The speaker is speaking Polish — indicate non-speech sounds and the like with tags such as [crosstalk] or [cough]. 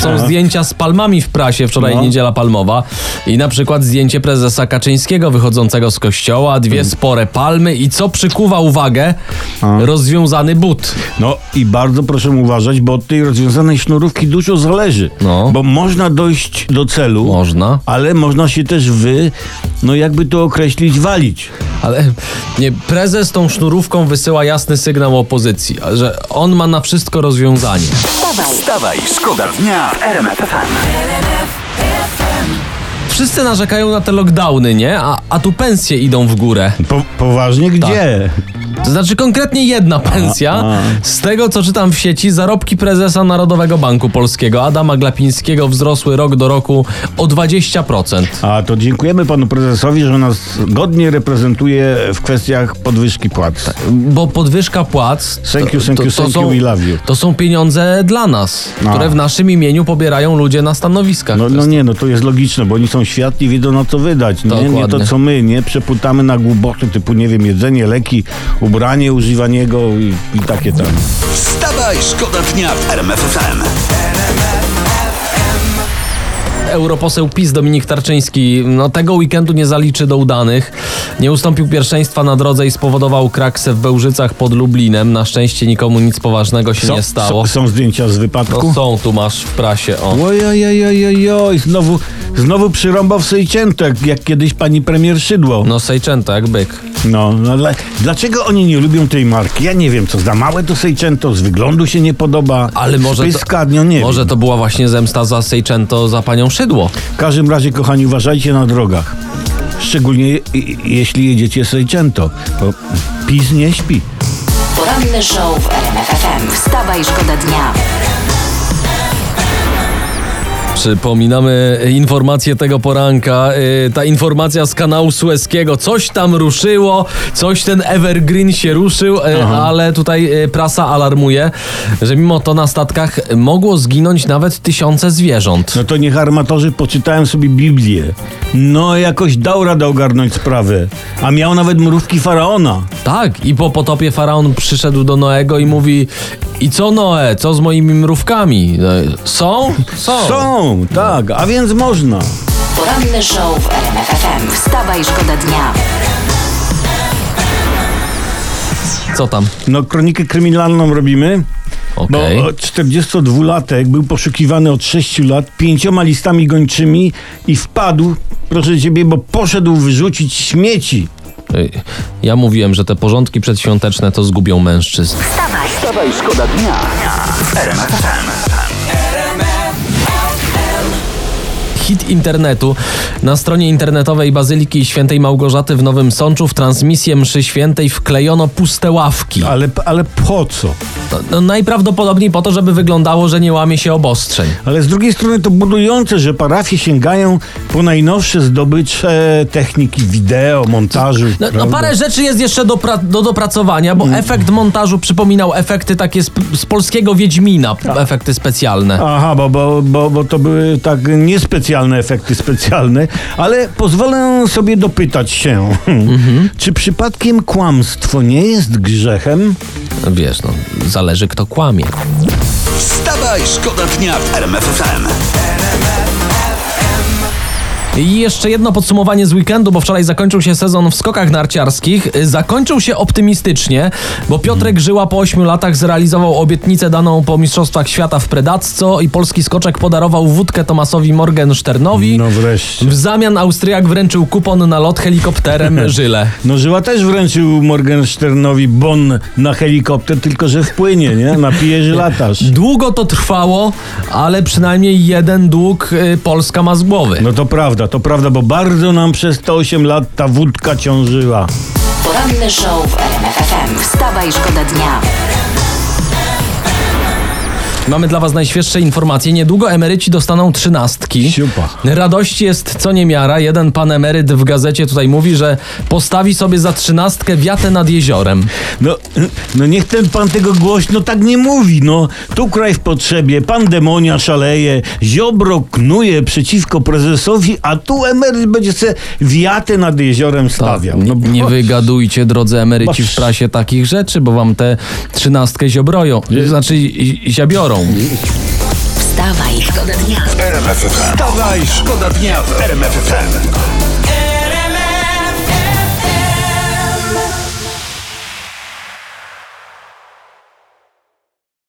Są zdjęcia z palmami w prasie, wczoraj No. niedziela palmowa i na przykład zdjęcie prezesa Kaczyńskiego wychodzącego z kościoła, dwie Mm. spore palmy i co przykuwa uwagę? Rozwiązany but. No i bardzo proszę uważać, bo od tej rozwiązanej sznurówki dużo zależy. No. Bo można dojść do celu, Można. ale można się też wy, no jakby to określić, walić. Ale nie, prezes tą sznurówką wysyła jasny sygnał opozycji, że on ma na wszystko rozwiązanie. Wstawaj, Wstawaj, szkoda dnia w RMF. Wszyscy narzekają na te lockdowny, nie? A, a tu pensje idą w górę. Po, poważnie gdzie? To znaczy konkretnie jedna pensja. a. Z tego co czytam w sieci, zarobki prezesa Narodowego Banku Polskiego Adama Glapińskiego wzrosły rok do roku o 20%. A to dziękujemy panu prezesowi, że nas godnie reprezentuje w kwestiach podwyżki płac. Bo podwyżka płac. Thank you, thank you, thank you, we love you. To są pieniądze dla nas, A. które w naszym imieniu pobierają ludzie na stanowiskach. No, no nie, no to jest logiczne, bo oni są światli, wiedzą na co wydać. Nie, nie to co my, nie? Przeputamy na głupoty typu, nie wiem, jedzenie, leki, ubranie używanego i, i takie tam. Wstawaj, szkoda dnia w RMF FM. Europoseł PiS Dominik Tarczyński no, tego weekendu nie zaliczy do udanych. Nie ustąpił pierwszeństwa na drodze i spowodował kraksę w Bełżycach pod Lublinem. Na szczęście nikomu nic poważnego się nie stało. Są, są zdjęcia z wypadku? No, są tu masz w prasie, o. Ojojojojoj, znowu, znowu przyrąbał w Sejczętek, jak kiedyś pani premier Szydło. No Sejczęta jak byk. No, no dla, dlaczego oni nie lubią tej marki? Ja nie wiem, co za małe to Sejczęto, z wyglądu się nie podoba. Ale może to, no nie może to była właśnie zemsta za Sejczęto za panią Szydło. W każdym razie, kochani, uważajcie na drogach. Szczególnie je, jeśli jedziecie Sejczęto, bo PiS nie śpi. poranny show w RMF FM. Wstawaj, szkoda dnia. Przypominamy informację tego poranka. Yy, Ta informacja z kanału Sueskiego. Coś tam ruszyło, coś ten Evergreen się ruszył, yy, ale tutaj yy, prasa alarmuje, że mimo to na statkach mogło zginąć nawet tysiące zwierząt. No to niech armatorzy poczytają sobie Biblię. No jakoś dał radę ogarnąć sprawę. A miał nawet mrówki faraona. Tak, i po potopie faraon przyszedł do Noego i mówi: I co Noe, co z moimi mrówkami? Yy, Są? Są. Są, tak, a więc można. Poranny show w RMF FM. Wstawaj, szkoda dnia. Co tam? No kronikę kryminalną robimy. Okej. Bo 42-latek był poszukiwany od 6 lat pięcioma listami gończymi i wpadł, proszę ciebie, bo poszedł wyrzucić śmieci. Ja mówiłem, że te porządki przedświąteczne to zgubią mężczyzn. Wstawaj, szkoda dnia internetu. Na stronie internetowej Bazyliki Świętej Małgorzaty w Nowym Sączu w transmisję mszy świętej wklejono puste ławki. Ale, ale po co? No, no, najprawdopodobniej po to, żeby wyglądało, że nie łamie się obostrzeń. Ale z drugiej strony to budujące, że parafie sięgają po najnowsze zdobycze techniki wideo, montażu. No, no parę rzeczy jest jeszcze do, do dopracowania, bo efekt montażu przypominał efekty takie z, z polskiego Wiedźmina, efekty specjalne. Aha, bo, bo, bo, bo to były tak niespecjalne efekty specjalne, ale pozwolę sobie dopytać się, [laughs] czy przypadkiem kłamstwo nie jest grzechem? Wiesz, no, zależy kto kłamie. Wstawaj, szkoda dnia w RMF FM. I jeszcze jedno podsumowanie z weekendu, bo wczoraj zakończył się sezon w skokach narciarskich. Y, Zakończył się optymistycznie, bo Piotrek Żyła po 8 latach zrealizował obietnicę daną po Mistrzostwach Świata w Predacco i polski skoczek podarował wódkę Tomasowi Morgensternowi. No wreszcie. W zamian Austriak wręczył kupon na lot helikopterem [laughs] Żyle. No Żyła też wręczył Morgensternowi bon na helikopter, tylko że wpłynie, nie? Napije żylatarz. [laughs] Długo to trwało, ale przynajmniej jeden dług y, Polska ma z głowy. No to prawda, to prawda, bo bardzo nam przez te 8 lat ta wódka ciążyła. Poranny show w RMF FM. Wstawaj, szkoda dnia. Mamy dla Was najświeższe informacje. Niedługo emeryci dostaną trzynastki. Siupa. Radości jest co niemiara. Jeden pan emeryt w gazecie tutaj mówi, że postawi sobie za trzynastkę wiatę nad jeziorem. No, no niech ten pan tego głośno tak nie mówi, no. Tu kraj w potrzebie, pandemonia szaleje, Ziobro knuje przeciwko prezesowi, a tu emeryt będzie se wiatę nad jeziorem stawiał. nie, No, Tak, nie boż. wygadujcie, drodzy emeryci w prasie takich rzeczy, bo wam tę trzynastkę ziobroją. Znaczy i- Wstawaj, szkoda dnia. Wstawaj, szkoda dnia w RMF FM.